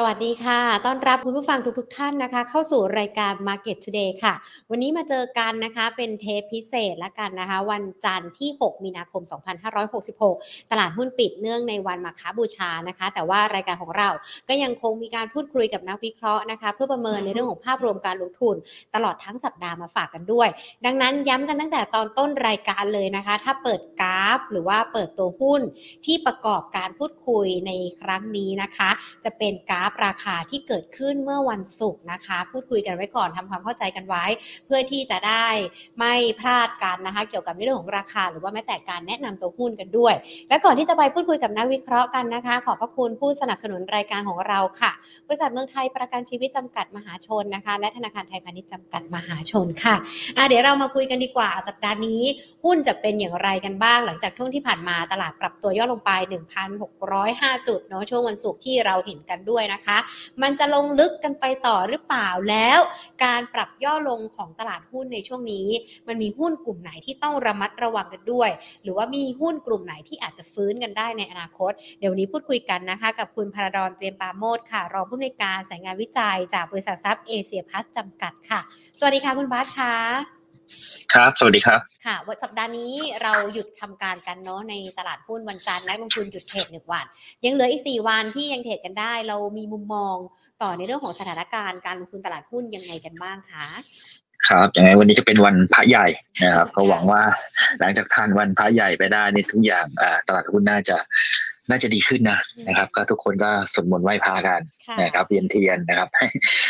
สวัสดีค่ะ ต้อนรับคุณผู้ฟังทุกๆทท่านนะคะ เข้าสู่รายการ Market Today ค่ะ วันนี้มาเจอกันนะคะ เป็นเทปพิเศษละกันนะคะ วันจันทร์ที่ 6 มีนาคม 2566 ตลาดหุ้นปิดเนื่องในวันมาคาบูชานะคะ แต่ว่ารายการของเราก็ยังคงมีการพูดคุยกับนักวิเคราะห์นะคะ เพื่อประเมินในเรื่องของภาพรวมการลงทุน ตลอดทั้งสัปดาห์มาฝากกันด้วย ดังนั้นย้ำกันตั้งแต่ตอนต้นรายการเลยนะคะ ถ้าเปิดกราฟ หรือว่าเปิดตัวหุ้นที่ประกอบการพูดคุยในครั้งนี้นะคะ จะเป็นกราฟราคาที่เกิดขึ้นเมื่อวันศุกร์นะคะ พูดคุยกันไว้ก่อนทำความเข้าใจกันไว้ เพื่อที่จะได้ไม่พลาดกันนะคะ เกี่ยวกับเรื่องของราคา หรือว่าแม้แต่การแนะนำตัวหุ้นกันด้วย และก่อนที่จะไปพูดคุยกับนักวิเคราะห์กันนะคะ ขอบพระคุณผู้สนับสนุนรายการของเราค่ะบริษัทเมืองไทยประกันชีวิตจำกัดมหาชนนะคะ และธนาคารไทยพาณิชย์จำกัดมหาชนค่ะะเดี๋ยวเรามาคุยกันดีกว่าสัปดาห์นี้ หุ้นจะเป็นอย่างไรกันบ้าง หลังจากช่วงที่ผ่านมาตลาดปรับตัวย่อลงไป 1,605 จุดเนาะช่วงวันศุกร์ที่เราเห็นกันด้วยนะคะมันจะลงลึกกันไปต่อหรือเปล่าแล้ว การปรับย่อลงของตลาดหุ้นในช่วงนี้ มันมีหุ้นกลุ่มไหนที่ต้องระมัดระวังกันด้วย หรือว่ามีหุ้นกลุ่มไหนที่อาจจะฟื้นกันได้ในอนาคต เดี๋ยววันนี้พูดคุยกันนะคะ กับคุณพราดอนเตรียมปาโมดค่ะ รองผู้อำนวยการสายงานวิจัยจากบริษัททรัพย์เอเชียพลัสจำกัดค่ะ สวัสดีค่ะคุณบาสค่ะ ครับ สวัสดีครับ ค่ะ วันสัปดาห์นี้เราหยุดทำการกันเนาะในตลาดหุ้นวันจันทร์นักลงทุนหยุดเทรดหนึ่งวัน ยังเหลืออีก4วันที่ยังเทรดกันได้ เรามีมุมมองต่อในเรื่องของสถานการณ์การลงทุนตลาดหุ้นยังไงกันบ้างคะครับยังไงวันนี้จะเป็นวันพระใหญ่นะครับ ก็หวังว่าหลังจากทานวันพระใหญ่ไปได้นี่ทุกอย่างอ่าตลาดหุ้นน่าจะ น่าจะดีขึ้นนะนะครับ ก็ทุกคนก็สวดมนต์ไหว้พระกันค่ะนะครับเวียนเทียนนะครับให้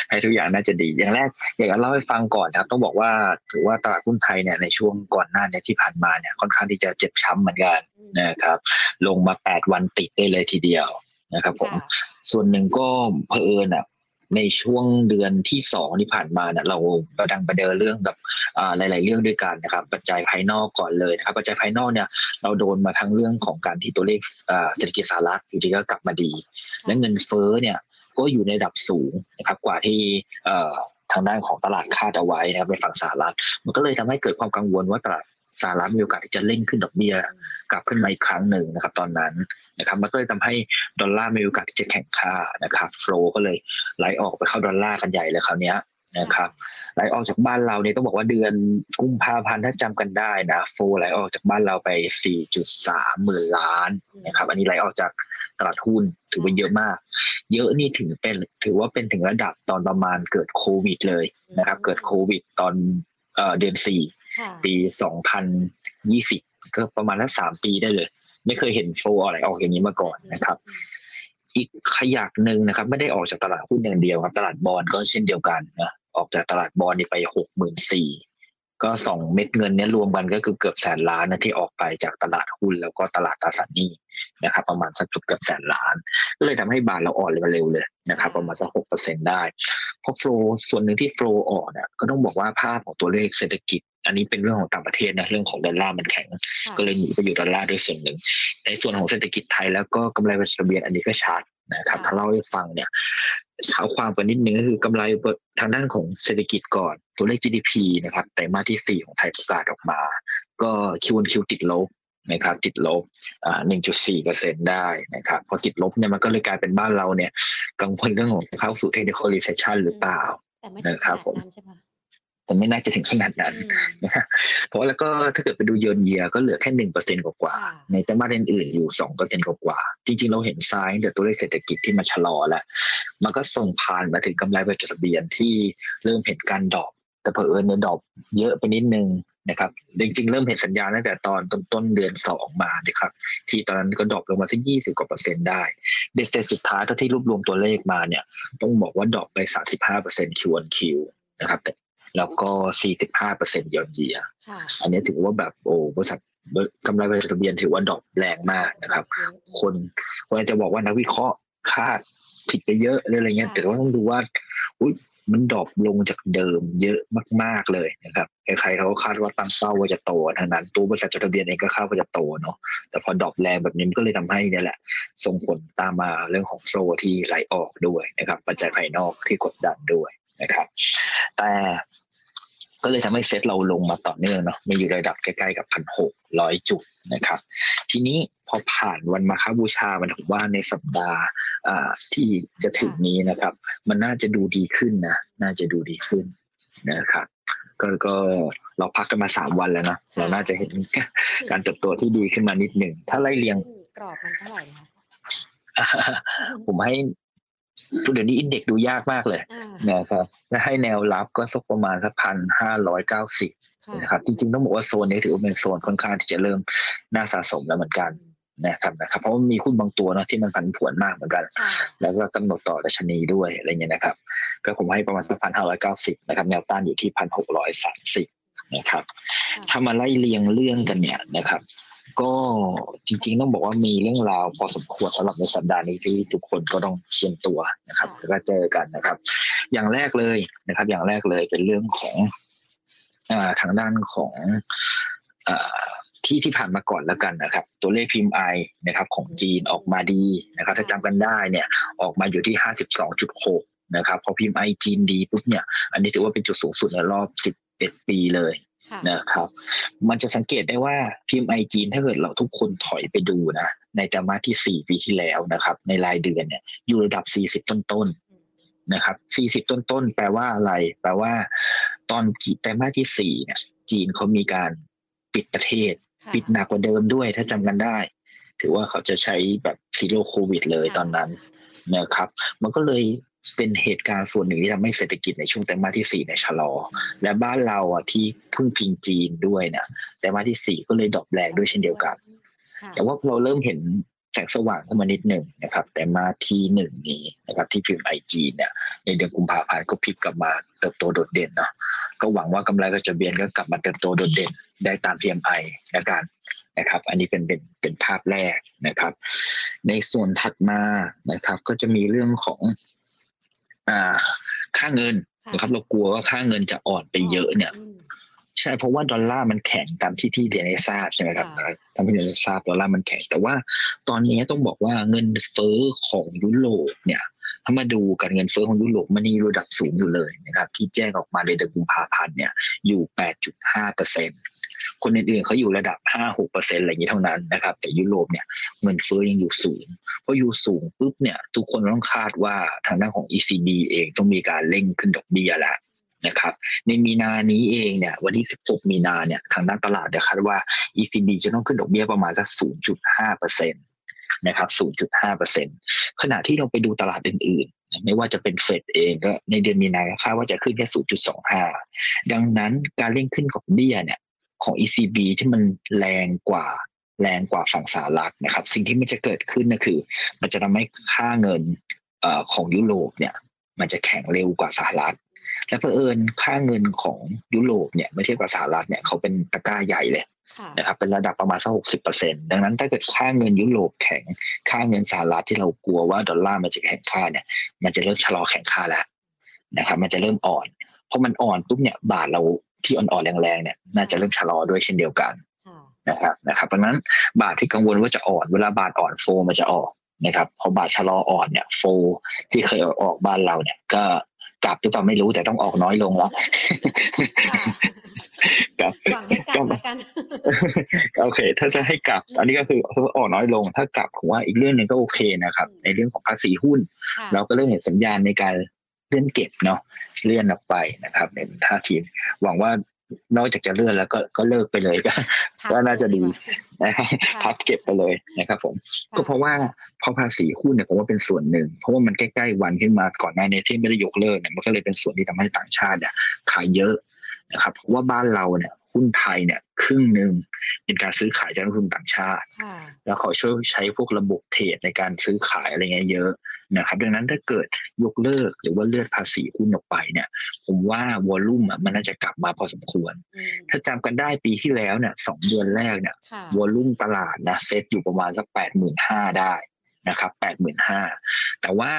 ให้ทุกอย่างน่าจะดี อย่างแรกอยากจะเล่าให้ฟังก่อนครับ ต้องบอกว่าถือว่าตลาดหุ้นไทยเนี่ยในช่วงก่อนหน้าเนี่ยที่ผ่านมาเนี่ยค่อนข้างที่จะเจ็บช้ำเหมือนกันอืมนะครับ ลงมา 8 วันติดได้เลยทีเดียวนะครับ ผมค่ะส่วนหนึ่งก็เผอิญอะ ในช่วงเดือนที่สองที่ผ่านมาเนี่ยเราประดังประเดินเรื่องกับหลาย ๆ เรื่องด้วยกันนะครับ ปัจจัยภายนอกก่อนเลยนะครับ ปัจจัยภายนอกเนี่ยเราโดนมาทั้งเรื่องของการที่ตัวเลขเศรษฐกิจสหรัฐอยู่ดีก็กลับมาดี และเงินเฟ้อเนี่ยก็อยู่ในระดับสูงนะครับกว่าที่ทางด้านของตลาดคาดเอาไว้นะครับในฝั่งสหรัฐ มันก็เลยทำให้เกิดความกังวลว่าตลาด สหรัฐมีโอกาสที่จะเร่งขึ้นดอกเบี้ยกลับขึ้นมาอีกครั้งหนึ่งนะครับ ตอนนั้นนะครับมันก็เลยทำให้ดอลลาร์มีโอกาสที่จะแข็งค่านะครับโฟลก็เลยไหลออกไปเข้าดอลลาร์กันใหญ่เลยคราวนี้นะครับไหลออกจากบ้านเราเนี่ยต้องบอกว่าเดือนกุมภาพันธ์ถ้าจำกันได้นะโฟลไหลออกจากบ้านเราไป 4.3 หมื่นล้านนะครับอันนี้ไหลออกจากตลาดหุ้นถือว่าเยอะมาก เยอะนี่ถึงเป็นถือว่าเป็นถึงระดับตอนประมาณเกิดโควิดเลยนะครับ เกิดโควิดตอนเดือนสี่ เดือนสี่ค่ะปี2020ก็ประมาณสักสามปีได้เลย ไม่เคยเห็นโฟลอะไรออกอย่างนี้มาก่อนนะครับ อีกขยักหนึ่งนะครับ ไม่ได้ออกจากตลาดหุ้นอย่างเดียวครับ ตลาดบอลก็เช่นเดียวกันนะออกจากตลาดบอลนี่ไปหกหมื่นสี่ ก็สองเม็ดเงินเนี้ยรวมกันก็คือเกือบแสนล้านนะที่ออกไปจากตลาดหุ้นแล้วก็ตลาดตราสารหนี้นะครับประมาณสักจุดเกือบแสนล้าน ก็เลยทำให้บาทเราอ่อนเร็วเลยนะครับประมาณสักหกเปอร์เซ็นได้เพราะโฟลส่วนหนึ่งที่โฟลออกเนี่ยก็ต้องบอกว่าภาพของตัวเลขเศรษฐกิจ อันนี้เป็นเรื่องของต่างประเทศนะเรื่องของดอลลาร์มันแข็งค่ะก็เลยหนีไปอยู่ดอลลาร์ด้วยส่วนหนึ่ง ในส่วนของเศรษฐกิจไทยแล้วก็กำไรบริษัททะเบียนอันนี้ก็ชัดนะครับค่ะถ้าเล่าให้ฟังเนี่ย เท้าความกันนิดนึงก็คือกำไรทางด้านของเศรษฐกิจก่อนตัวเลข GDP นะครับไตรมาสที่ 4 ของไทยประกาศออกมา ก็คิวคิวติดลบนะครับติดลบอ่า1.4เปอร์เซ็นได้นะครับพอติดลบเนี่ยมันก็เลยกลายเป็นบ้านเราเนี่ย กังวลเรื่องของเข้าสู่ technical recession หรือเปล่าแต่ไม่ถึงนะครับขนาดผมนั้นใช่ปะ แต่ไม่น่าจะถึงขนาดนั้นอืมนะฮะเพราะแล้วก็ถ้าเกิดไปดูเยินเยียก็เหลือแค่หนึ่งเปอร์เซ็นกว่าค่ะๆในไตรมาสอื่นๆอยู่สองเปอร์เซ็นกว่าๆจริงๆ เราเห็นซ้ายแต่ตัวเลขเศรษฐกิจที่มันชะลอแล้ว มันก็ส่งผ่านมาถึงกำไรบริษัทจดทะเบียนที่เริ่มเห็นการ drop แต่เผอิญเนี่ย drop เยอะไปนิดนึงนะครับจริงๆ เริ่มเห็นสัญญาณตั้งแต่ตอนต้นต้นเดือนสองมานะครับ ที่ตอนนั้นก็ drop ลงมาสักยี่สิบกว่าเปอร์เซ็นต์ได้เบ็ดเสร็จสุดท้ายถ้าที่รวบรวมตัวเลขมาเนี่ย ต้องบอกว่า drop ไปสามสิบห้าเปอร์เซ็นต์ Q on Q นะครับแต่ แล้วก็สี่สิบห้าเปอร์เซ็นต์ยอนเยียค่ะอันนี้ถือว่าแบบโอ้บริษัทกำไรบริษัทจดทะเบียนถือว่า drop แรงมากนะครับ คนคนอาจจะบอกว่านักวิเคราะห์คาดผิดไปเยอะหรืออะไรเงี้ยค่ะแต่ว่าต้องดูว่าอุยมัน drop ลงจากเดิมเยอะมาก ๆเลยนะครับใครๆเขาก็คาดว่าตั้งเป้าว่าจะโตทางนั้น ตัวบริษัทจดทะเบียนเองก็คาดว่าจะโตเนาะแต่พอ drop แรงแบบนี้มันก็เลยทำให้เนี่ยแหละ ส่งผลตามมาเรื่องของโซที่ไหลออกด้วยนะครับ ปัจจัยภายนอกที่กดดันด้วย นะครับ แต่ก็เลยทำให้เซ็ตเราลงมาต่อเนื่องเนาะมาอยู่ระดับใกล้ๆกับพันหกร้อยจุดนะครับ ทีนี้พอผ่านวันมาคบูชามันถือว่าในสัปดาห์อ่าที่จะถึงนี้นะครับ มันน่าจะดูดีขึ้นนะน่าจะดูดีขึ้นนะครับก็ก็เราพักกันมาสามวันแล้วนะเราน่าจะเห็นการเติบโตที่ดีขึ้นมานิดหนึ่งถ้าไล่เรียงกรอบมันเท่าไหร่คะผมให้ เดี๋ยวนี้อินเด็กซ์ดูยากมากเลยอ่านะครับและให้แนวรับก็สักประมาณสักพันห้าร้อยเก้าสิบค่ะนะครับจริงๆต้องบอกว่าโซนนี้ถือว่าเป็นโซนค่อนข้างที่จะเริ่มน่าสะสมแล้วเหมือนกันนะครับนะครับเพราะว่ามีหุ้นบางตัวเนอะที่มันผันผวนมากเหมือนกันค่ะแล้วก็กำหนดต่อดัชนีด้วยอะไรเงี้ยนะครับ ก็ผมให้ประมาณสักพันห้าร้อยเก้าสิบนะครับแนวต้านอยู่ที่พันหกร้อยสามสิบนะครับ ถ้ามาไล่เรียงเรื่องกันเนี่ยนะครับ ก็จริงๆต้องบอกว่ามีเรื่องราวพอสมควรสำหรับในสัปดาห์นี้ที่ทุกคนก็ต้องเตรียมตัวนะครับแล้วก็เจอกันนะครับ อย่างแรกเลยนะครับ อย่างแรกเลยเป็นเรื่องของอ่าทางด้านของอ่าที่ที่ผ่านมาก่อนแล้วกันนะครับ ตัวเลขพิมพ์ไอนะครับ ของจีนออกมาดีนะครับ ถ้าจำกันได้เนี่ย ออกมาอยู่ที่52.6นะครับ พอพิมพ์ไอจีนดีปุ๊บเนี่ย อันนี้ถือว่าเป็นจุดสูงสุดในรอบ11ปีเลยค่ะ นะครับ มันจะสังเกตได้ว่าพิมพ์ไอจีนถ้าเกิดเราทุกคนถอยไปดูนะ ในไตรมาสที่ 4 ปีที่แล้วนะครับ ในรายเดือนเนี่ยอยู่ระดับ 40 ต้นๆนะครับ 40 ต้นๆแปลว่าอะไร แปลว่า ตอนจีไตรมาสที่4เนี่ยจีนเขามีการปิดประเทศค่ะปิดหนักกว่าเดิมด้วยถ้าจำกันได้ ถือว่าเขาจะใช้แบบ zero covid เลยตอนนั้นนะครับ มันก็เลย เป็นเหตุการณ์ส่วนหนึ่งที่ทำให้เศรษฐกิจในช่วงไตรมาสที่สี่เนี่ยชะลอ และบ้านเราอะที่พึ่งพิงจีนด้วยเนี่ยไตรมาสที่สี่ก็เลย drop แรงด้วยเช่นเดียวกันค่ะแต่ว่าเราเริ่มเห็นแสงสว่างขึ้นมานิดหนึ่งนะครับ แต่มาที่หนึ่งนี้นะครับ ที่พิมพ์ไอจีเนี่ยในเดือนกุมภาพันธ์ก็พลิกกลับมาเติบโตโดดเด่นเนาะก็หวังว่ากำไรก็จะเบียนก็กลับมาเติบโตโดดเด่นได้ตาม PMI แล้วกันนะครับ อันนี้เป็นเป็นเป็นภาพแรกนะครับ ในส่วนถัดมานะครับ ก็จะมีเรื่องของอ่า ค่าเงินนะครับเรากลัวว่าค่าเงินจะอ่อนไปเยอะเนี่ยมใช่เพราะว่าดอลลาร์มันแข็งตามที่ที่เรียนให้ทราบใช่ไหมครับค่ะตามที่เรียนให้ทราบดอลลาร์มันแข็ง แต่ว่าตอนนี้ต้องบอกว่าเงินเฟ้อของยุโรปเนี่ยถ้ามาดูกันเงินเฟ้อของยุโรปมันนี่ระดับสูงอยู่เลยนะครับ ที่แจ้งออกมาในเดือนกุมภาพันธ์เนี่ยอยู่ 8.5เปอร์เซ็น คนอื่นๆเขาอยู่ระดับ5-6เปอร์เซ็นอะไรอย่างนี้เท่านั้นนะครับ แต่ยุโรปเนี่ยเงินเฟ้อยังอยู่สูงเพออยู่สูงปุ๊บเนี่ยทุกคนต้องคาดว่าทางด้านของ ECB เองต้องมีการเร่งขึ้นดอกเบี้ยแล้วนะครับในมีนานี้เองเนี่ยวันที่ 16 มีนาเนี่ยทางด้านตลาดเนี่ยคาดว่า ECB จะต้องขึ้นดอกเบี้ยประมาณสัก 0.5เปอร์เซ็นตนะครับ 0.5เปอร์เซ็นขณะที่เราไปดูตลาดอื่นๆ ไม่ว่าจะเป็นเฟดเองก็ในเดือนมีนาคาดว่าจะขึ้นแค่ 0.25 ดังนั้นการเร่งขึ้นดอกเบี้ยเนี่ย ของ ECB ที่มันแรงกว่าแรงกว่าฝั่งสหรัฐนะครับ สิ่งที่มันจะเกิดขึ้นก็คือ มันจะทำให้ค่าเงินเอ่อของยุโรปเนี่ย มันจะแข็งเร็วกว่าสหรัฐ และเผอิญค่าเงินของยุโรปเนี่ยไม่เทียบกับสหรัฐเนี่ยเขาเป็นตะกร้าใหญ่เลยค่ะนะครับเป็นระดับประมาณสักหกสิบเปอร์เซ็นดังนั้นถ้าเกิดค่าเงินยุโรปแข็งค่าเงินสหรัฐที่เรากลัวว่าดอลลาร์มันจะแข็งค่าเนี่ย มันจะเริ่มชะลอแข็งค่าแล้วนะครับ มันจะเริ่มอ่อนเพราะมันอ่อนปุ๊บเนี่ยบาทเรา ที่อ่อนๆแรงๆเนี่ยน่าจะเริ่มชะลอด้วยเช่นเดียวกันค่ะนะครับนะครับเพราะฉะนั้นบาทที่กังวลว่าจะอ่อนเวลาบาทอ่อนโฟมันจะออกนะครับพอบาทชะลออ่อนเนี่ยโฟที่เคยออกบ้านเราเนี่ย ก็กลับหรือเปล่าไม่รู้แต่ต้องออกน้อยลงแล้วค่ะครับหวังให้กลับแล้วกันโอเค ถ้าจะให้กลับ อันนี้ก็คือออกน้อยลง ถ้ากลับผมว่าอีกเรื่องหนึ่งก็โอเคนะครับอืมในเรื่องของภาษีหุ้นค่ะเราก็เริ่มเห็นสัญญาณในการ เลื่อนเก็บเนาะเลื่อนออกไปนะครับเป็นท่าทีหวังว่านอกจากจะเลื่อนแล้วก็ก็เลิกไปเลยก็พักก็น่าจะดีกว่นะครับค่ะพับเก็บไปเลยนะครับผมค่ก็เพราะว่าพอภาษีหุ้นเนี่ยผมว่าเป็นส่วนหนึ่ง เพราะว่ามันใกล้ๆวันขึ้นมาก่อนหน้านี้ที่ไม่ได้ยกเลิกเนี่ยมันก็เลยเป็นส่วนที่ทำให้ต่างชาติเนี่ยขายเยอะนะครับเพราะว่าบ้านเราเนี่ยหุ้นไทยเนี่ยครึ่งหนึ่งเป็นการซื้อขายจากนักลงทุนต่างชาติค่ะแล้วเขาช่วยใช้พวกระบบเทรดในการซื้อขายอะไรเงี้ยเยอะ นะครับดังนั้นถ้าเกิดยกเลิกหรือว่าเลื่อนภาษีหุ้นออกไปเนี่ย ผมว่าวอลลุ่มอะมันน่าจะกลับมาพอสมควรอืมถ้าจำกันได้ปีที่แล้วเนี่ยสองเดือนแรกเนี่ยค่ะวอลลุ่มตลาดนะเซตอยู่ประมาณสักแปดหมื่นห้าได้นะครับแปดหมื่นห้าแต่ว่า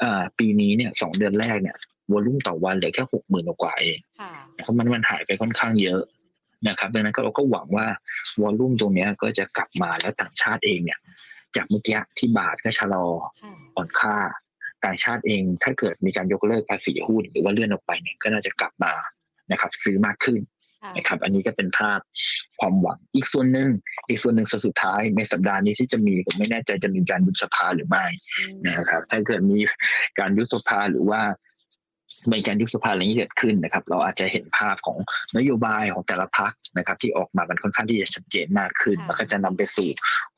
เอ่อปีนี้เนี่ยสองเดือนแรกเนี่ยวอลลุ่มต่อวันเหลือแค่หกหมื่นกว่าเองค่ะนะครับมันมันหายไปค่อนข้างเยอะนะครับดังนั้นก็เราก็หวังว่าวอลลุ่มตรงเนี้ยก็จะกลับมาแล้วต่างชาติเองเนี่ย จากเมื่อกี้ที่บาทก็ชะลอค่ะอ่อนค่าต่างชาติเองถ้าเกิดมีการยกเลิกภาษีหุ้นหรือว่าเลื่อนออกไปเนี่ยก็น่าจะกลับมานะครับ ซื้อมากขึ้นค่ะนะครับ อันนี้ก็เป็นภาพความหวังอีกส่วนหนึ่งอีกส่วนหนึ่งส่วนสุดท้ายในสัปดาห์นี้ที่จะมีผมไม่แน่ใจจะมีการยุบสภาหรือไม่อืมนะครับ ถ้าเกิดมีการยุบสภาหรือว่า มีการยุบสภาอะไรนี้เกิดขึ้นนะครับ เราอาจจะเห็นภาพของนโยบายของแต่ละพรรคนะครับ ที่ออกมามันค่อนข้างที่จะชัดเจนมากขึ้นมันก็จะนำไปสู่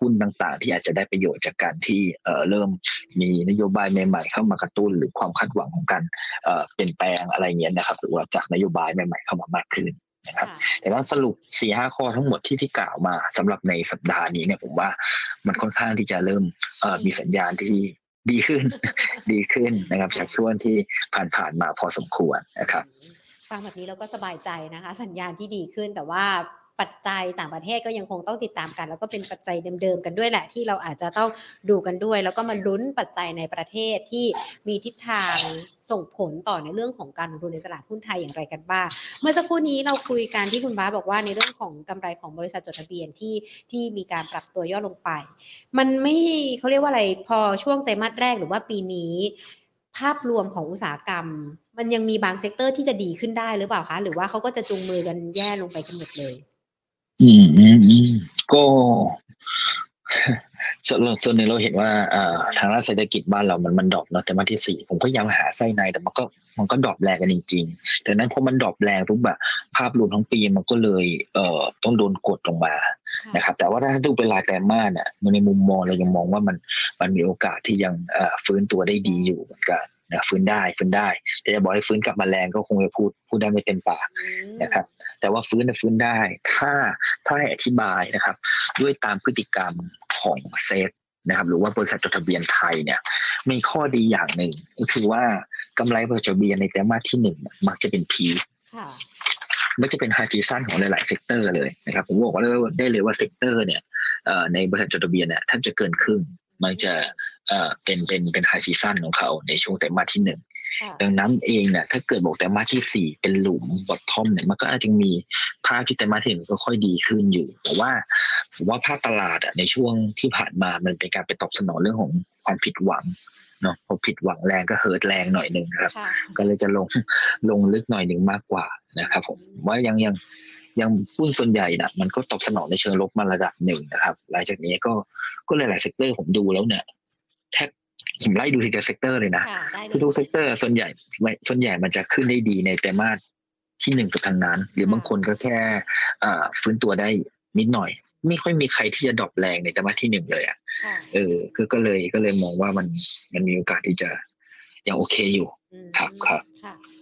หุ้นต่างๆ ที่อาจจะได้ประโยชน์จากการที่เอ่อเริ่มมีนโยบายใหม่ๆ เข้ามากระตุ้น หรือความคาดหวังของการเอ่อเปลี่ยนแปลงอะไรเงี้ยนะครับ หรือว่าจากนโยบายใหม่ ๆ เข้ามามากขึ้นนะครับค่ะแต่ว่าสรุปสี่ห้าข้อทั้งหมดที่ที่กล่าวมาสำหรับในสัปดาห์นี้เนี่ยผมว่ามันค่อนข้างที่จะเริ่มเอ่อมีสัญญาณที่ ดีขึ้น ดีขึ้นนะครับจากช่วงที่ผ่านๆมาพอสมควรนะครับ ฟังแบบนี้เราก็สบายใจนะคะ สัญญาณที่ดีขึ้นแต่ว่า ปัจจัยต่างประเทศก็ยังคงต้องติดตามกัน แล้วก็เป็นปัจจัยเดิมๆกันด้วยแหละที่เราอาจจะต้องดูกันด้วย แล้วก็มาลุ้นปัจจัยในประเทศที่มีทิศทางส่งผลต่อในเรื่องของการลงทุนในตลาดหุ้นไทยอย่างไรกันบ้าง เมื่อสักครู่นี้เราคุยกันที่คุณบาสบอกว่าในเรื่องของกำไรของบริษัทจดทะเบียนที่ที่มีการปรับตัวย่อลงไป มันไม่เขาเรียกว่าอะไรพอช่วงไตรมาสแรกหรือว่าปีนี้ ภาพรวมของอุตสาหกรรม มันยังมีบาง sector ที่จะดีขึ้นได้หรือเปล่าคะ หรือว่าเขาก็จะจูงมือกันแย่ลงไปกันหมดเลย อืมอืมอืมก็ส่วนส่วนหนึ่งเราเห็นว่าเอ่อทางด้านเศรษฐกิจบ้านเรามันมัน drop เนาะไตรมาสที่สี่ผมก็พยายามหาไส้ในแต่มันก็มันก็ drop แรงกันจริงๆดังนั้นพอมัน drop แรงปุ๊บแบบภาพรวมทั้งปีมันก็เลยเอ่อต้องโดนกดลงมานะครับ แต่ว่าถ้าดูเป็นรายไตรมาสเนี่ยในมุมมองเรายังมองว่ามันมันมีโอกาสที่ยังเอ่อฟื้นตัวได้ดีอยู่เหมือนกัน นะฟื้นได้ฟื้นได้ แต่จะบอกให้ฟื้นกลับมาแรงก็คงจะพูดพูดได้ไม่เต็มปากอืมนะครับ แต่ว่าฟื้นน่ะฟื้นได้ ถ้าถ้าให้อธิบายนะครับ ด้วยตามพฤติกรรมของเซฟนะครับหรือว่าบริษัทจดทะเบียนไทยเนี่ยมีข้อดีอย่างหนึ่งก็คือว่ากำไรบริษัทจดทะเบียนในไตรมาสที่หนึ่งเนี่ยมักจะเป็น peak ค่ะไม่จะเป็น high season ของหลายๆ sector เลยนะครับผมบอกว่าได้เลยว่า sector เนี่ยเอ่อในบริษัทจดทะเบียนเนี่ยแทบจะเกินครึ่งมันจะ เอ่อเป็นเป็นเป็น high season ของเขาในช่วงไตรมาสที่หนึ่งค่ะดังนั้นเองเนี่ยถ้าเกิดบอกไตรมาสที่สี่เป็นหลุม bottom เนี่ยมันก็อาจจะมีภาพที่ไตรมาสที่หนึ่งก็ค่อยดีขึ้นอยู่แต่ว่าผมว่าภาพตลาดอะในช่วงที่ผ่านมามันเป็นการไปตอบสนองเรื่องของความผิดหวังเนาะพอผิดหวังแรงก็ hurt แรงหน่อยหนึ่งนะครับค่ะก็เลยจะลงลงลึกหน่อยหนึ่งมากกว่านะครับผมว่ายังยังยังหุ้นส่วนใหญ่นะมันก็ตอบสนองในเชิงลบมาระดับหนึ่งนะครับ หลังจากนี้ก็ก็หลายๆ sector ผมดูแล้วเนี่ยแทบ ผมไล่ดูทีละ sector เลยนะค่ะได้เลยทุกๆ sector ส่วนใหญ่ไม่ส่วนใหญ่มันจะขึ้นได้ดีในไตรมาสที่หนึ่งกับทางนั้น หรือบางคนก็แค่อ่าฟื้นตัวได้นิดหน่อย ไม่ค่อยมีใครที่จะ drop แรงในไตรมาสที่หนึ่งเลยอะค่ะเออคือก็เลยก็เลยมองว่ามันมันมีโอกาสที่จะยังโอเคอยู่อืมครับครับค่ะ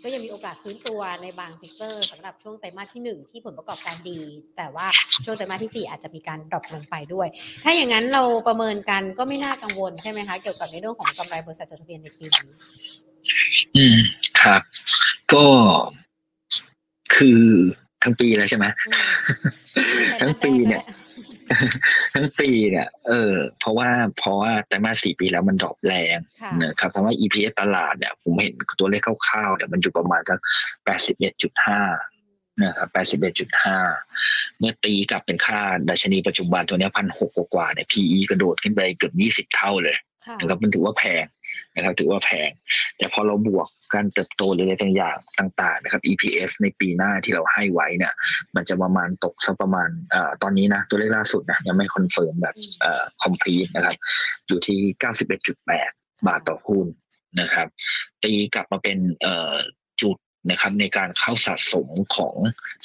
ก็ยังมีโอกาสฟื้นตัวในบาง sector สำหรับช่วงไตรมาสที่หนึ่งที่ผลประกอบการดี แต่ว่าช่วงไตรมาสที่สี่อาจจะมีการ drop ลงไปด้วย ถ้าอย่างนั้นเราประเมินกันก็ไม่น่ากังวลใช่ไหมคะ เกี่ยวกับในเรื่องของกำไรบริษัทจดทะเบียนในปีนี้ อืมครับ ก็คือทั้งปีแล้วใช่ไหมอืมทั้งปีเนี่ย ทั้งปีเนี่ย เออ เพราะว่าเพราะว่าไตรมาสสี่ปีแล้วมันดรอปแรงค่ะนะครับคำว่า EPS ตลาดเนี่ย ผมเห็นตัวเลขคร่าวๆเนี่ยมันอยู่ประมาณสักแปดสิบเอ็ดจุดห้านะครับแปดสิบเอ็ดจุดห้าเมื่อตีกลับเป็นค่าดัชนีปัจจุบันตัวเนี้พันหกกว่าๆเนี่ย PE กระโดดขึ้นไปเกือบยี่สิบเท่าเลยค่ะนะครับมันถือว่าแพงนะครับถือว่าแพง แต่พอเราบวก การเติบโตหรืออะไรต่างๆต่าง ๆ นะครับ EPS ในปีหน้าที่เราให้ไว้เนี่ย มันจะประมาณตกสักประมาณเอ่อตอนนี้นะ ตัวเลขล่าสุดนะยังไม่ confirm แบบเอ่อ complete นะครับ อยู่ที่ 91.8 บาทต่อหุ้นนะครับ ตีกลับมาเป็นเอ่อจุดนะครับในการเข้าสะสมของ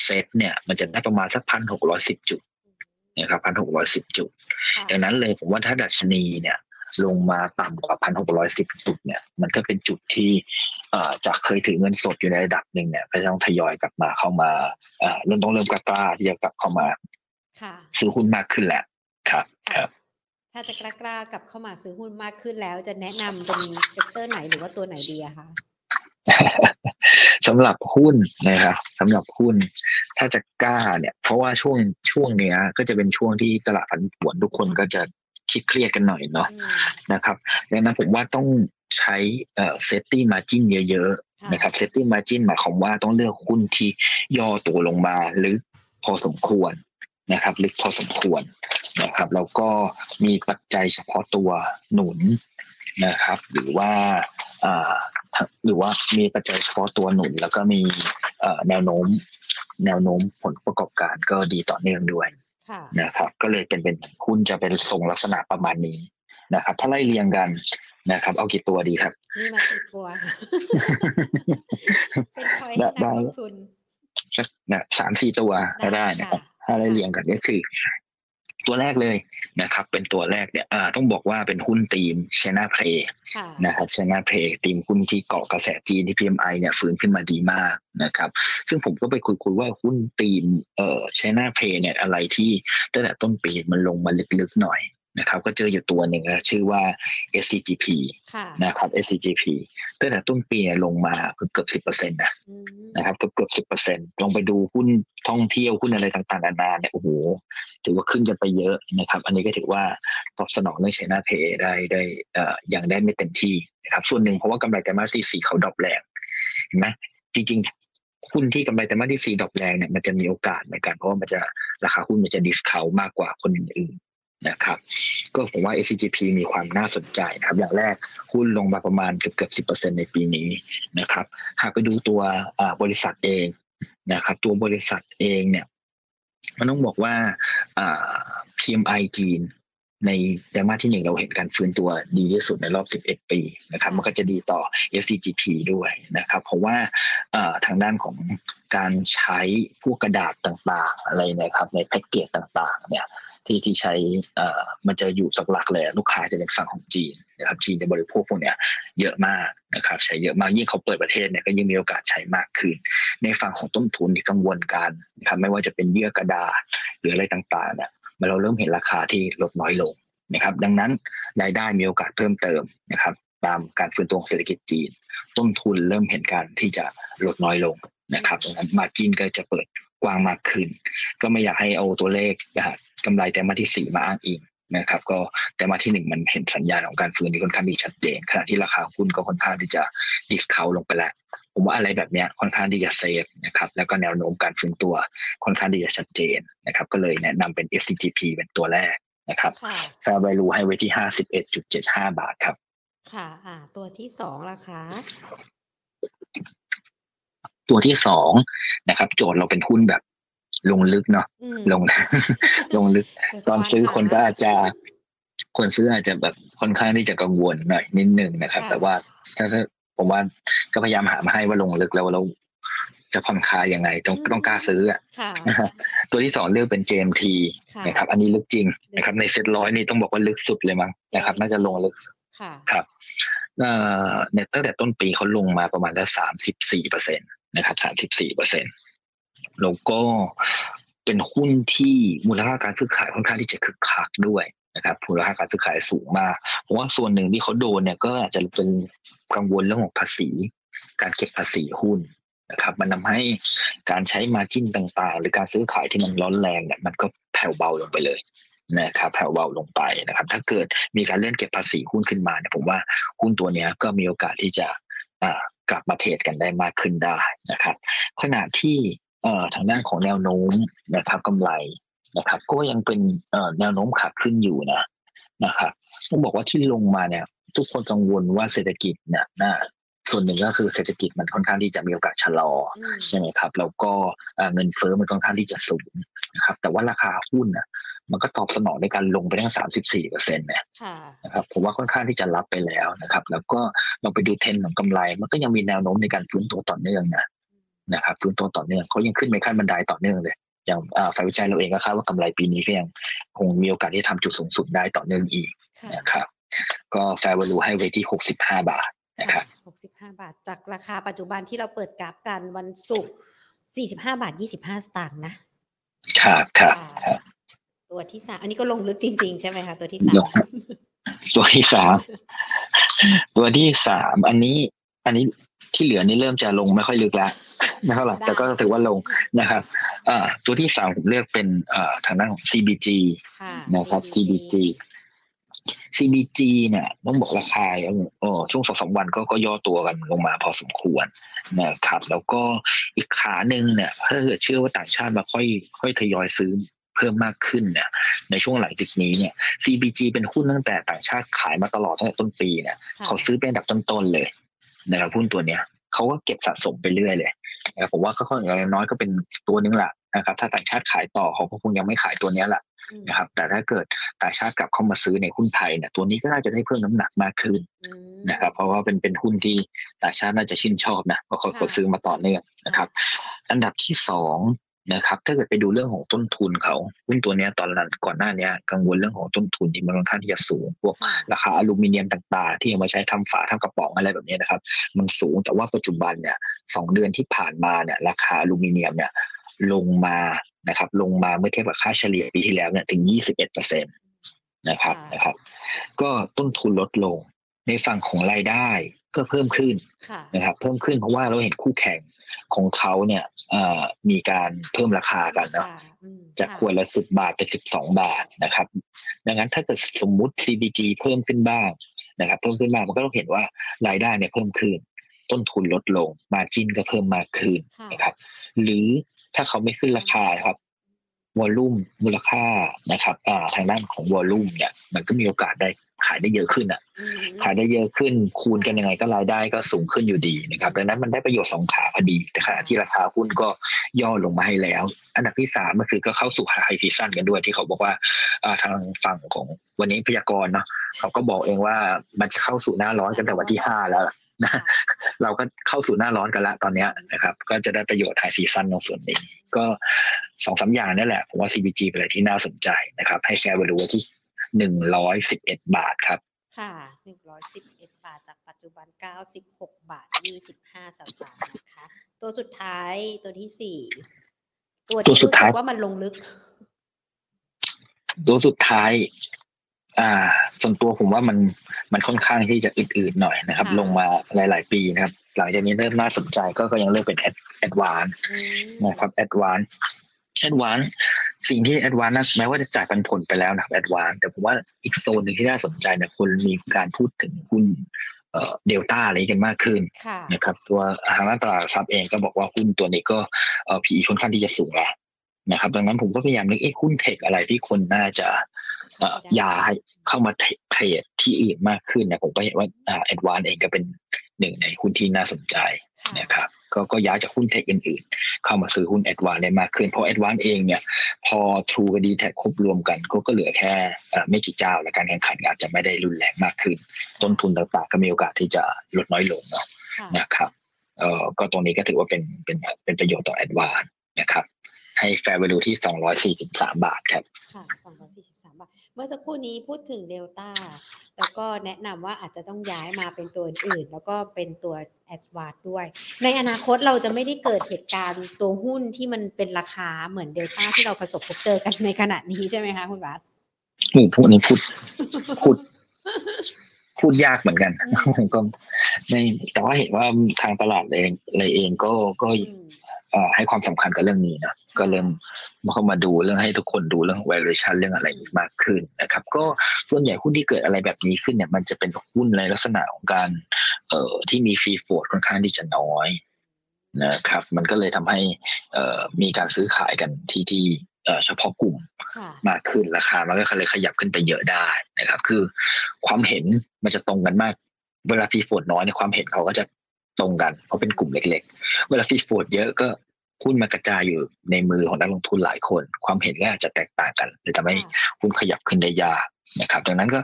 เซตเนี่ย มันจะได้ประมาณสักพันหกร้อยสิบจุดนะครับพันหกร้อยสิบจุดค่ะดังนั้นเลยผมว่าถ้าดัชนีเนี่ย ลงมาต่ำกว่าพันหกร้อยสิบจุดเนี่ยมันก็เป็นจุดที่เอ่อจากเคยถือเงินสดอยู่ในระดับหนึ่งเนี่ยก็จะต้องทยอยกลับมาเข้ามาเอ่อเริ่มต้องเริ่มกล้าๆที่จะกลับเข้ามาค่ะซื้อหุ้นมากขึ้นแหละครับครับ ถ้าจะกล้าๆกลับเข้ามาซื้อหุ้นมากขึ้นแล้ว จะแนะนำเป็นsector ไหนหรือว่าตัวไหนดีอะคะสำหรับหุ้นนะครับสำหรับหุ้น ถ้าจะกล้าเนี่ย เพราะว่าช่วงช่วงเนี้ย ก็จะเป็นช่วงที่ตลาดผันผวนทุกคนก็จะ คิดเครียดกันหน่อยเนาะอืมนะครับดังนั้นผมว่าต้องใช้เอ่อ safety margin เยอะๆค่ะนะครับ safety margin หมายความว่าต้องเลือกหุ้นที่ย่อตัวลงมาลึกพอสมควรนะครับลึกพอสมควรนะครับแล้วก็มีปัจจัยเฉพาะตัวหนุนนะครับ หรือว่าอ่าหรือว่ามีปัจจัยเฉพาะตัวหนุน แล้วก็มีแนวโน้ม แนวโน้มผลประกอบการก็ดีต่อเนื่องด้วยค่ะ นะครับ ก็เลยเป็นเป็นหุ้นจะเป็นทรงลักษณะประมาณนี้นะครับ ถ้าไล่เรียงกันนะครับ เอากี่ตัวดีครับนี่มากี่ตัวเป็นชอยให้ได้นักได้ลงทุนนะสามสี่ตัวก็ได้ได้นะครับค่ะถ้าไล่เรียงกันก็คือ ตัวแรกเลยนะครับ เป็นตัวแรกเนี่ยอ่าต้องบอกว่าเป็นหุ้นทีมชนะเพลค่ะนะครับชนะเพลทีมหุ้นที่เกาะกระแสจีนที่ PMI เนี่ยฟื้นขึ้นมาดีมากนะครับ ซึ่งผมก็ไปคุยคุยๆว่าหุ้นทีมเอ่อชนะเพลเนี่ยอะไรที่ตั้งแต่ต้นปีมันลงมาลึกๆหน่อย นะครับก็เจออยู่ตัวหนึ่งนะชื่อว่า SCGP ค่ะนะครับ SCGP ตั้งแต่ต้นปีเนี่ยลงมาเกือบเกือบสิบเปอร์เซ็นต์นะอืมนะครับเกือบเกือบสิบเปอร์เซ็นต์ลองไปดูหุ้นท่องเที่ยวหุ้นอะไรต่างๆนานาเนี่ยโอ้โหถือว่าขึ้นกันไปเยอะนะครับ อันนี้ก็ถือว่าตอบสนองเรื่อง China play ได้ได้เอ่ออย่างได้ไม่เต็มที่นะครับส่วนหนึ่งเพราะว่ากำไรไตรมาสที่สี่เขา drop แรงเห็นไหมจริงๆหุ้นที่กำไรไตรมาสที่สี่ drop แรงเนี่ยมันจะมีโอกาสเหมือนกันเพราะว่ามันจะราคาหุ้นมันจะ discount มากกว่าคนอื่นๆ นะครับก็ผมว่า SCGP มีความน่าสนใจนะครับอย่างแรกหุ้นลงมาประมาณเกือบเกือบสิบเปอร์เซ็นในปีนี้นะครับหากไปดูตัวบริษัทเองนะครับตัวบริษัทเองเนี่ยมันต้องบอกว่า PMI จีนในไตรมาสที่หนึ่งเราเห็นการฟื้นตัวดีที่สุดในรอบ 11 ปีนะครับ มันก็จะดีต่อ SCGP ด้วยนะครับ เพราะว่าทางด้านของการใช้พวกกระดาษต่างๆ อะไรนะครับ ในแพ็กเกจต่างๆ เนี่ย ที่ที่ใช้เออมันจะอยู่สักหลักเลยลูกค้าจะเป็นฝั่งของจีนนะครับจีนจะบริโภคพวกเนี้ยเยอะมากนะครับใช้เยอะมากยิ่งเขาเปิดประเทศเนี่ยก็ยิ่งมีโอกาสใช้มากขึ้น ในฝั่งของต้นทุนที่กังวลกันนะครับไม่ว่าจะเป็นเยื่อกระดาษหรืออะไรต่างๆเนี่ยมันเราเริ่มเห็นราคาที่ลดน้อยลงนะครับ ดังนั้นรายได้มีโอกาสเพิ่มเติมนะครับ ตามการฟื้นตัวของเศรษฐกิจจีน ต้นทุนเริ่มเห็นการที่จะลดน้อยลงนะครับดังนั้นมาจินก็จะเปิด กว้างมากขึ้น ก็ไม่อยากให้เอาตัวเลขนะฮะกำไรไตรมาสที่สี่มาอ้างอิงนะครับ ก็ไตรมาสที่หนึ่งมันเห็นสัญญาณของการฟื้นที่ค่อนข้างดีชัดเจนขณะที่ราคาหุ้นก็ค่อนข้างที่จะ discount ลงไปแล้วผมว่าอะไรแบบเนี้ยค่อนข้างที่จะ safe นะครับแล้วก็แนวโน้มการฟื้นตัวค่อนข้างที่จะชัดเจนนะครับก็เลยแนะนำเป็น SCGP เป็นตัวแรกนะครับค่ะแฟร์ value ให้ไว้ที่ห้าสิบเอ็ดจุดเจ็ดห้าบาทครับ ค่ะ อ่า ตัวที่สองล่ะคะ ตัวที่สองนะครับ โจทย์เราเป็นหุ้นแบบลงลึกเนาะอืมลงลงลึกจะตอนซื้อวาดคนก็หาอาจจะคนซื้ออาจจะแบบค่อนข้างที่จะกังวลหน่อยนิดนึงนะครับค่ะแต่ว่าถ้าถ้าผมว่าก็พยายามหามาให้ว่าลงลึกแล้วเราจะผ่อนคลายยังไงต้องต้องกล้าซื้ออะค่ะนะครับตัวที่สองเลือกเป็น JMT ค่ะนะครับ อันนี้ลึกจริงนะครับ ในเซ็ตร้อยนี่ต้องบอกว่าลึกสุดเลยมั้งนะครับ น่าจะลงลึกค่ะครับเอ่อเนี่ยตั้งแต่ต้นปีเขาลงมาประมาณละสามสิบสี่เปอร์เซ็นต นะครับสามสิบสี่เปอร์เซ็นแล้วก็เป็นหุ้นที่มูลค่าการซื้อขายค่อนข้างที่จะคึกคักด้วยนะครับมูลค่าการซื้อขายสูงมากผมว่าส่วนหนึ่งที่เขาโดนเนี่ยก็อาจจะเป็นกังวลเรื่องของภาษี การเก็บภาษีหุ้นนะครับ มันทำให้การใช้มาจิ้นต่างๆ หรือการซื้อขายที่มันร้อนแรงเนี่ยมันก็แผ่วเบาลงไปเลยนะครับแผ่วเบาลงไปนะครับ ถ้าเกิดมีการเลื่อนเก็บภาษีหุ้นขึ้นมาเนี่ยผมว่าหุ้นตัวเนี้ยก็มีโอกาสที่จะ กลับมาเทรดกันได้มากขึ้นได้นะครับ ขณะที่เอ่อทางด้านของแนวโน้มนะครับกำไรนะครับ ก็ยังเป็นเอ่อแนวโน้มขาขึ้นอยู่นะนะครับต้องบอกว่าที่ลงมาเนี่ย ทุกคนกังวลว่าเศรษฐกิจเนี่ยน่า ส่วนหนึ่งก็คือเศรษฐกิจมันค่อนข้างที่จะมีโอกาสชะลออืมใช่ไหมครับ แล้วก็เอ่อเงินเฟ้อมันค่อนข้างที่จะสูงนะครับ แต่ว่าราคาหุ้นน่ะมันก็ตอบสนองในการลงไปทั้ง 34เปอร์เซ็นต์เนี่ยค่ะนะครับผมว่าค่อนข้างที่จะรับไปแล้วนะครับ แล้วก็เราไปดูเทรนด์ของกำไร มันก็ยังมีแนวโน้มในการฟื้นตัวต่อเนื่องนะนะครับฟื้นตัวต่อเนื่องเขายังขึ้นไปขั้นบันไดต่อเนื่องเลยอย่างอ่าฝ่ายวิจัยเราเองก็คาดว่ากำไรปีนี้ก็ยังคงมีโอกาสที่จะทำจุดสูงสุดได้ต่อเนื่องอีกค่ะนะครับ ก็ fair value ให้ไว้ที่ 65 บาท นะครับหกสิบห้าบาท จากราคาปัจจุบันที่เราเปิดกราฟกันวันศุกร์สี่สิบห้าบาทยี่สิบห้าสตางค์นะครับครับครับตัวที่สามอันนี้ก็ลงลึกจริง ๆ ใช่ไหมคะตัวที่สามลงตัวที่สามตัวที่สามอันนี้ อันนี้ที่เหลือนี่เริ่มจะลงไม่ค่อยลึกแล้วไม่เท่าไหร่แต่ก็ถือว่าลงนะครับอ่าตัวที่สามผมเลือกเป็นอ่าทางด้านของ CBG ค่ะนะครับ CBG CBG เนี่ยต้องบอกราคาเออช่วงสองสามวันก็ก็ย่อตัวกันลงมาพอสมควรนะครับ แล้วก็อีกขาหนึ่งเนี่ยถ้าเกิดเชื่อว่าต่างชาติมาค่อยค่อยทยอยซื้อเพิ่มมากขึ้นเนี่ยในช่วงหลังจากนี้เนี่ย CBG เป็นหุ้นตั้งแต่ต่างชาติขายมาตลอดตั้งแต่ต้นปีเนี่ยค่ะเขาซื้อเป็นอันดับต้นๆเลยนะครับหุ้นตัวเนี้ยเขาก็เก็บสะสมไปเรื่อยเลยนะครับผมว่าก็ค่อนข้างน้อยก็เป็นตัวนึงแหละนะครับถ้าต่างชาติขายต่อเขาก็คงยังไม่ขายตัวเนี้ยแหละอืม นะครับ แต่ถ้าเกิดต่างชาติกลับเข้ามาซื้อในหุ้นไทยเนี่ยตัวนี้ก็น่าจะได้เพิ่มน้ำหนักมากขึ้นอืมนะครับ เพราะว่าเป็นเป็นหุ้นที่ต่างชาติน่าจะชื่นชอบนะเพราะเขาค่ะเขาซื้อมาต่อเนื่องนะครับ อันดับที่สองนะครับ ถ้าเกิดไปดูเรื่องของต้นทุนเขาหุ้นตัวเนี้ยตอนนั้นก่อนหน้าเนี้ยกังวลเรื่องของต้นทุนที่มันค่อนข้างที่จะสูง พวกค่ะราคาอลูมิเนียมต่าง ๆ ที่เอามาใช้ทำฝาทำกระป๋องอะไรแบบนี้นะครับ มันสูงแต่ว่าปัจจุบันเนี่ยสองเดือนที่ผ่านมาเนี่ยราคาอลูมิเนียมเนี่ยลงมา นะครับ ลงมาเมื่อเทียบกับค่าเฉลี่ยปีที่แล้วเนี่ยถึง 21เปอร์เซ็นตนะครับค่ะนะครับ ก็ต้นทุนลดลง ในฝั่งของรายได้ก็เพิ่มขึ้นค่ะนะครับ เพิ่มขึ้นเพราะว่าเราเห็นคู่แข่งของเขาเนี่ยเอ่อมีการเพิ่มราคากันเนาะค่ะอืมจากค่ะขวดละสิบบาทเป็นสิบสองบาทนะครับ ดังนั้นถ้าเกิดสมมุติ CBG เพิ่มขึ้นบ้างนะครับ เพิ่มขึ้นบ้างมันก็ต้องเห็นว่ารายได้เนี่ยเพิ่มขึ้น ต้นทุนลดลงมาจินก็เพิ่มมากขึ้นค่ะนะครับ หรือ ถ้าเขาไม่ขึ้นราคาครับวอลลุ่มมูลค่านะครับอ่าทางด้านของวอลลุ่มเนี่ย มันก็มีโอกาสได้ขายได้เยอะขึ้นอะอืมขายได้เยอะขึ้น คูณกันยังไงก็รายได้ก็สูงขึ้นอยู่ดีนะครับดังนั้นมันได้ประโยชน์สองขาพอดีแต่ขณะที่ราคาหุ้นก็ย่อลงมาให้แล้ว อันดับที่สามก็คือก็เข้าสู่ไฮซีซั่นกันด้วยที่เขาบอกว่าอ่าทางฝั่งของวันนี้พยากรณ์เนาะเขาก็บอกเองว่ามันจะเข้าสู่หน้าร้อนกันแต่วันที่ห้าแล้วล่ะ นะค่ะเราก็เข้าสู่หน้าร้อนกันละตอนเนี้ยนะครับ ก็จะได้ประโยชน์ไฮซีซั่นตรงส่วนนี้ ก็สองสามอย่างนั่นแหละ ผมว่า CBG เป็นอะไรที่น่าสนใจนะครับ ให้แชร์ value ไว้ที่หนึ่งร้อยสิบเอ็ดบาทครับ ค่ะหนึ่งร้อยสิบเอ็ดบาทจากปัจจุบันเก้าสิบหกบาทยี่สิบห้าสตางค์นะคะ ตัวสุดท้ายตัวที่สี่ตัวตัวที่สุดรู้ท้าสึยกว่ามันลงลึก ตัวสุดท้าย อ่า ส่วนตัวผมว่ามันมันค่อนข้างที่จะอืดๆหน่อยนะครับค่ะลงมาหลาย ๆ ปีนะครับ หลังจากนี้เริ่มน่าสนใจก็ก็ยังเลือกเป็น ADVANC อืมนะครับ ADVANC ADVANC สิ่งที่ ADVANC แม้ว่าจะจ่ายปันผลไปแล้วนะครับ ADVANC แต่ผมว่าอีกโซนหนึ่งที่น่าสนใจเนี่ยคนมีการพูดถึงหุ้นเอ่อเดลต้าอะไรกันมากขึ้นค่ะนะครับตัวทางด้านตลาดหลักทรัพย์เองก็บอกว่าหุ้นตัวนี้ก็เอ่อ PE ค่อนข้างที่จะสูงแล้วนะครับ ดังนั้นผมก็พยายามนึกเอ๊ะหุ้น tech อะไรที่คนน่าจะเอ่อ ย้ายเข้ามา trade ที่อื่นมากขึ้นเนี่ยผมก็เห็นว่าอ่า ADVANC เองก็เป็นหนึ่งในหุ้นที่น่าสนใจค่ะนะครับก็ก็ย้ายจากหุ้น tech อื่นๆ เข้ามาซื้อหุ้น ADVANC ได้มากขึ้น เพราะ ADVANC เองเนี่ยพอ True กับ d t แทครบรวมกันก็ก็เหลือแค่เอ่อไม่กี่เจ้า และการแข่งขันอาจจะไม่ได้รุนแรงมากขึ้น ต้นทุนต่างๆ ก็มีโอกาสที่จะลดน้อยลงเนาะค่ะนะครับเอ่อก็ตรงนี้ก็ถือว่าเป็นเป็นเป็นประโยชน์ต่อแอดวานนะครับ ให้ fair value ที่ 243 บาทครับ ค่ะสองร้อยสี่สิบสามบาท เมื่อสักครู่นี้พูดถึงเดลต้า แล้วก็แนะนำว่าอาจจะต้องย้ายมาเป็นตัวอื่น แล้วก็เป็นตัวแอสวาดด้วย ในอนาคตเราจะไม่ได้เกิดเหตุการณ์ตัวหุ้นที่มันเป็นราคาเหมือนเดลต้าที่เราประสบพบเจอกันในขณะนี้ใช่ไหมคะคุณบาสนี่พูดนี้พูดพูด พูดยากเหมือนกันอืมผมก็ไม่แต่ว่าเห็นว่าทางตลาดเองเลยเองก็ก็อืมเอ่อให้ความสำคัญกับเรื่องนี้นะก็เริ่มเข้ามาดูเรื่องให้ทุกคนดูเรื่อง valuation เรื่องอะไรมากขึ้นนะครับ ก็ส่วนใหญ่หุ้นที่เกิดอะไรแบบนี้ขึ้นเนี่ย มันจะเป็นหุ้นในลักษณะของการ เอ่อที่มีฟรีโฟดค่อนข้างที่จะน้อยนะครับ มันก็เลยทำให้เอ่อมีการซื้อขายกันที่ที่ เอ่อเฉพาะกลุ่มค่ะมากขึ้นราคามันก็เลยขยับขึ้นไปเยอะได้นะครับ คือความเห็นมันจะตรงกันมาก เวลา free float น้อยเนี่ยความเห็นเขาก็จะตรงกัน เพราะเป็นกลุ่มเล็ก ๆ เวลา free float เยอะก็หุ้นมันกระจายอยู่ในมือของนักลงทุนหลายคน ความเห็นก็อาจจะแตกต่างกันเลยทำให้หุ้นขยับขึ้นได้ยากนะครับ ดังนั้นก็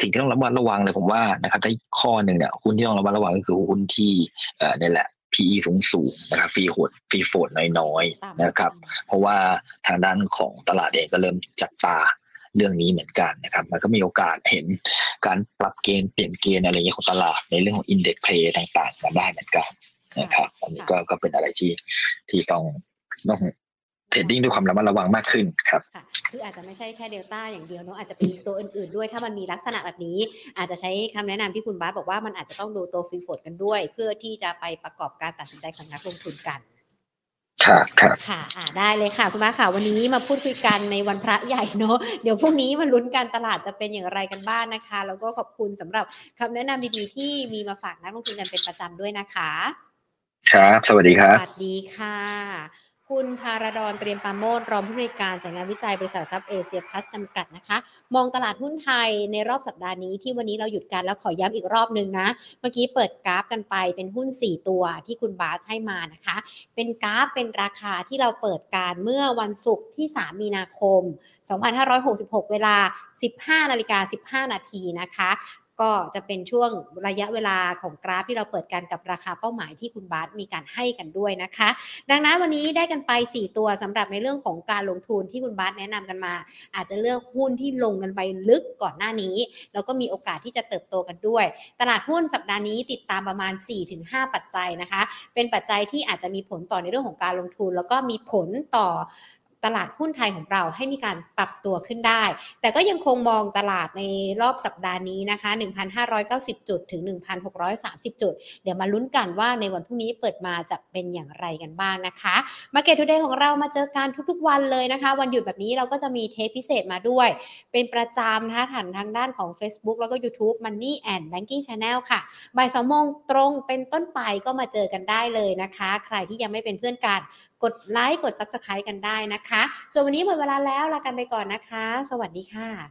สิ่งที่ต้องระมัดระวังเลยผมว่านะครับถ้าข้อหนึ่งเนี่ยหุ้นที่ต้องระมัดระวังก็คือหุ้นที่เอ่อนี่แหละ PE สูงสูงๆนะครับ free float free floatน้อยๆนะครับ เพราะว่าทางด้านของตลาดเองก็เริ่มจับตาเรื่องนี้เหมือนกันนะครับ มันก็มีโอกาสเห็นการปรับเกณฑ์เปลี่ยนเกณฑ์อะไรอย่างเงี้ยของตลาดในเรื่องของ index play ต่างๆมาได้เหมือนกันนะครับ อันนี้ก็ก็เป็นอะไรที่ที่ต้องต้อง trading ด้วยความระมัดระวังมากขึ้นครับค่ะคืออาจจะไม่ใช่แค่เดลต้าอย่างเดียวเนอะอาจจะเป็นตัวอื่นๆด้วย ถ้ามันมีลักษณะแบบนี้ อาจจะใช้คำแนะนำที่คุณบาสบอกว่ามันอาจจะต้องดูตัว free float กันด้วย เพื่อที่จะไปประกอบการตัดสินใจของนักลงทุนกันครับครับค่ะอ่าได้เลยค่ะ คุณบาสค่ะ วันนี้มาพูดคุยกันในวันพระใหญ่เนอะเดี๋ยวพรุ่งนี้มาลุ้นการตลาดจะเป็นอย่างไรกันบ้างนะคะ แล้วก็ขอบคุณสำหรับคำแนะนำดีๆ ที่มีมาฝากนักลงทุนกันเป็นประจำด้วยนะคะ ครับ สวัสดีครับ สวัสดีค่ะ คุณพาราดอนเตรียมปาโมดรองผู้บริการสายงานวิจัยบริษัทซับเอเชียพลัสจำกัดนะคะ มองตลาดหุ้นไทยในรอบสัปดาห์นี้ที่วันนี้เราหยุดกันแล้วขอย้ำอีกรอบหนึ่งนะ เมื่อกี้เปิดกราฟกันไปเป็นหุ้น 4 ตัวที่คุณบาสให้มานะคะ เป็นกราฟเป็นราคาที่เราเปิดการเมื่อวันศุกร์ที่ 3 มีนาคม 2566 เวลา 15นาฬิกา15 นาทีนะคะ ก็จะเป็นช่วงระยะเวลาของกราฟที่เราเปิดกันกับราคาเป้าหมายที่คุณบาสมีการให้กันด้วยนะคะ ดังนั้นวันนี้ได้กันไป 4 ตัวสำหรับในเรื่องของการลงทุนที่คุณบาสแนะนำกันมา อาจจะเลือกหุ้นที่ลงกันไปลึกก่อนหน้านี้ แล้วก็มีโอกาสที่จะเติบโตกันด้วย ตลาดหุ้นสัปดาห์นี้ติดตามประมาณ 4-5 ปัจจัยนะคะ เป็นปัจจัยที่อาจจะมีผลต่อในเรื่องของการลงทุน แล้วก็มีผลต่อ ตลาดหุ้นไทยของเราให้มีการปรับตัวขึ้นได้ แต่ก็ยังคงมองตลาดในรอบสัปดาห์นี้นะคะ 1,590 จุดถึง 1,630 จุด เดี๋ยวมาลุ้นกันว่าในวันพรุ่งนี้เปิดมาจะเป็นอย่างไรกันบ้างนะคะ Market Today ของเรามาเจอกันทุกๆ วันเลยนะคะ วันหยุดแบบนี้เราก็จะมีเทปพิเศษมาด้วย เป็นประจำนะคะผ่านทางด้านของ Facebook แล้วก็ YouTube Money and Banking Channel ค่ะบ่ายสองโมงตรงเป็นต้นไปก็มาเจอกันได้เลยนะคะ ใครที่ยังไม่เป็นเพื่อนกัน กดไลค์กด Subscribe กันได้นะคะ ส่วนวันนี้หมดเวลาแล้วลากันไปก่อนนะคะ สวัสดีค่ะ